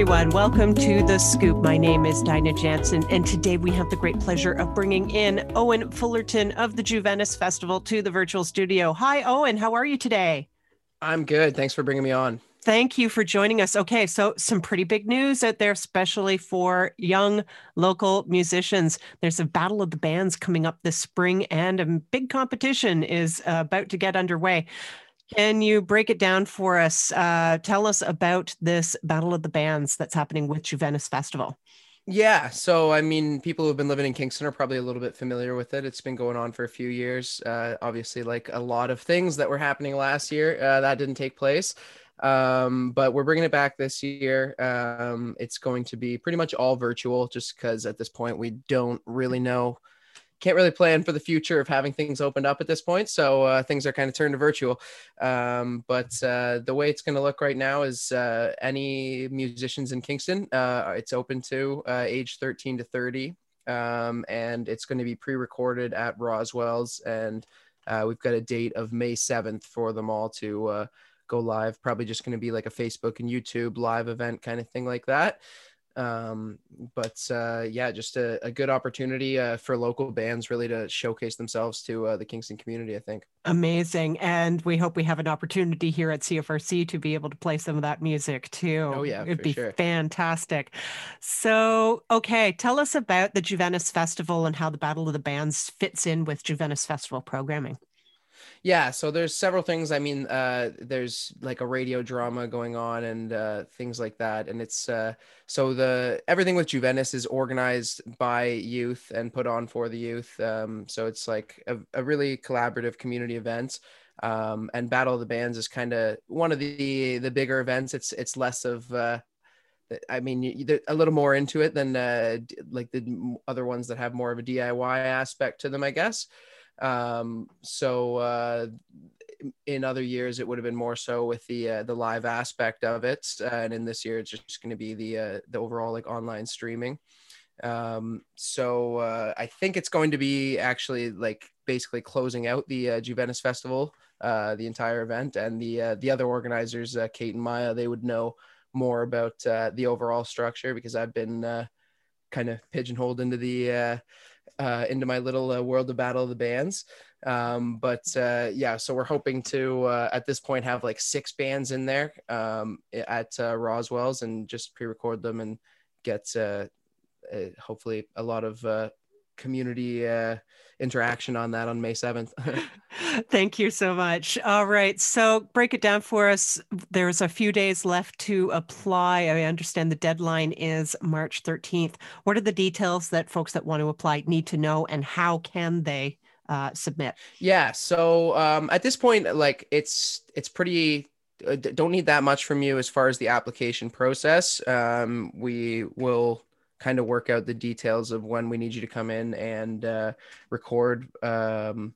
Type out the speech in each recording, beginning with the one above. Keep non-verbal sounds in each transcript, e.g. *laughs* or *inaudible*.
everyone. Welcome to The Scoop. My name is Dinah Jansen, and today we have the great pleasure of bringing in Owen Fullerton of the Juvenis Festival to the virtual studio. Hi, Owen. How are you today? I'm good. Thanks for bringing me on. Thank you for joining us. Okay, so some pretty big news out there, especially for young local musicians. There's a battle of the bands coming up this spring, and a big competition is uh, about to get underway. Can you break it down for us? Uh, tell us about this Battle of the Bands that's happening with Juvenis Festival. Yeah, so I mean, people who've been living in Kingston are probably a little bit familiar with it. It's been going on for a few years. Uh, obviously, like a lot of things that were happening last year, uh, that didn't take place. Um, but we're bringing it back this year. Um, it's going to be pretty much all virtual, just because at this point we don't really know can't really plan for the future of having things opened up at this point. So uh, things are kind of turned to virtual. Um, but uh, the way it's going to look right now is uh, any musicians in Kingston, uh, it's open to uh, age 13 to 30. Um, and it's going to be pre recorded at Roswell's. And uh, we've got a date of May 7th for them all to go live. Probably just going to be like a Facebook and YouTube live event kind of thing like that um but uh yeah just a, a good opportunity uh, for local bands really to showcase themselves to uh, the kingston community i think. Amazing. And we hope we have an opportunity here at cfrc to be able to play some of that music too. Oh yeah it'd be sure. fantastic. So okay tell us about the juvenis festival and how the battle of the bands fits in with juvenis festival programming yeah, so there's several things. I mean, uh, there's like a radio drama going on and uh, things like that, and it's uh, so the everything with Juvenis is organized by youth and put on for the youth. Um, so it's like a, a really collaborative community event. Um, and Battle of the Bands is kind of one of the the bigger events. It's it's less of uh, I mean, a little more into it than uh, like the other ones that have more of a DIY aspect to them, I guess. Um, so uh, in other years, it would have been more so with the uh, the live aspect of it, and in this year, it's just going to be the uh, the overall like online streaming. Um, so uh, I think it's going to be actually like basically closing out the uh, Juvenis Festival, uh, the entire event, and the uh, the other organizers, uh, Kate and Maya, they would know more about uh, the overall structure because I've been uh, kind of pigeonholed into the uh, uh, into my little uh, world of battle of the bands. Um, but uh, yeah, so we're hoping to uh, at this point have like six bands in there um, at uh, Roswell's and just pre-record them and get uh, hopefully a lot of community uh, interaction on that on May 7th. *laughs* Thank you so much. All right. So break it down for us. There's a few days left to apply. I understand the deadline is March 13th. What are the details that folks that want to apply need to know and how can they uh, submit? Yeah. So um, at this point, like it's, it's pretty uh, don't need that much from you as far as the application process. Um, we will kind of work out the details of when we need you to come in and uh, record um,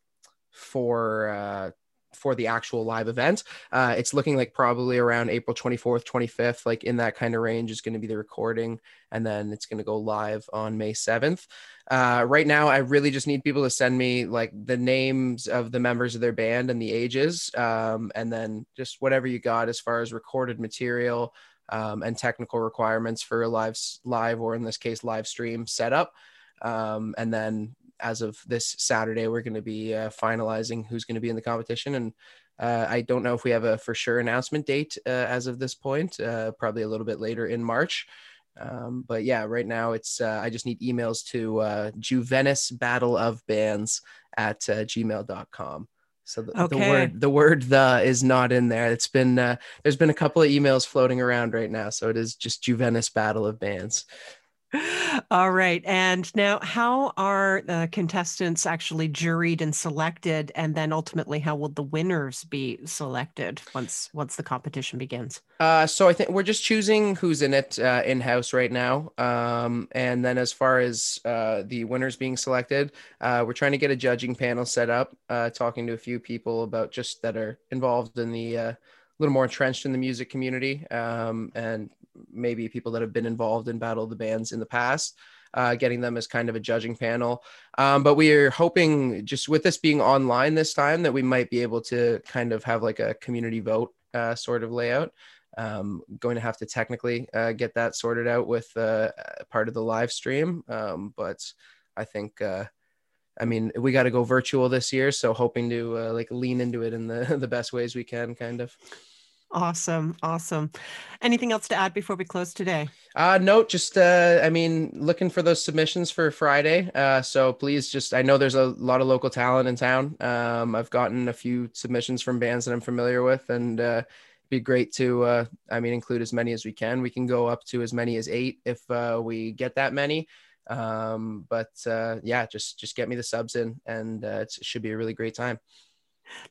for uh, for the actual live event. Uh, it's looking like probably around April 24th, 25th, like in that kind of range is going to be the recording, and then it's going to go live on May 7th. Uh, right now, I really just need people to send me like the names of the members of their band and the ages, um, and then just whatever you got as far as recorded material um, and technical requirements for a live live or in this case live stream setup. Um, and then as of this Saturday, we're going to be uh, finalizing who's going to be in the competition. And uh, I don't know if we have a for sure announcement date uh, as of this point. Uh, probably a little bit later in March. Um, but yeah, right now it's uh, I just need emails to uh, Juvenis Battle of Bands at gmail.com. So the, okay. the, word the word the is not in there. It's been uh, there's been a couple of emails floating around right now, so it is just Juvenis Battle of Bands. All right. And now, how are the contestants actually juried and selected? And then ultimately, how will the winners be selected once once the competition begins? Uh, so I think we're just choosing who's in it uh, in house right now. Um, and then as far as uh, the winners being selected, uh, we're trying to get a judging panel set up, uh, talking to a few people about just that are involved in the uh, a little more entrenched in the music community um, and maybe people that have been involved in Battle of the Bands in the past. Uh, getting them as kind of a judging panel. Um, but we are hoping, just with this being online this time, that we might be able to kind of have like a community vote uh, sort of layout. um, going to have to technically uh, get that sorted out with uh, part of the live stream. Um, but I think, uh, I mean, we got to go virtual this year, so hoping to uh, like lean into it in the *laughs* the best ways we can, kind of. Awesome, awesome. Anything else to add before we close today? Uh no, just uh I mean looking for those submissions for Friday. Uh so please just I know there's a lot of local talent in town. Um I've gotten a few submissions from bands that I'm familiar with and uh be great to uh I mean include as many as we can. We can go up to as many as 8 if uh we get that many. Um but uh yeah, just just get me the subs in and uh, it should be a really great time.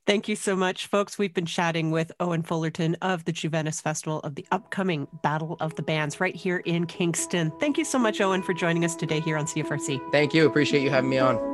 Thank you so much, folks. We've been chatting with Owen Fullerton of the Juvenis Festival of the upcoming Battle of the Bands right here in Kingston. Thank you so much, Owen, for joining us today here on CFRC. Thank you. Appreciate you having me on.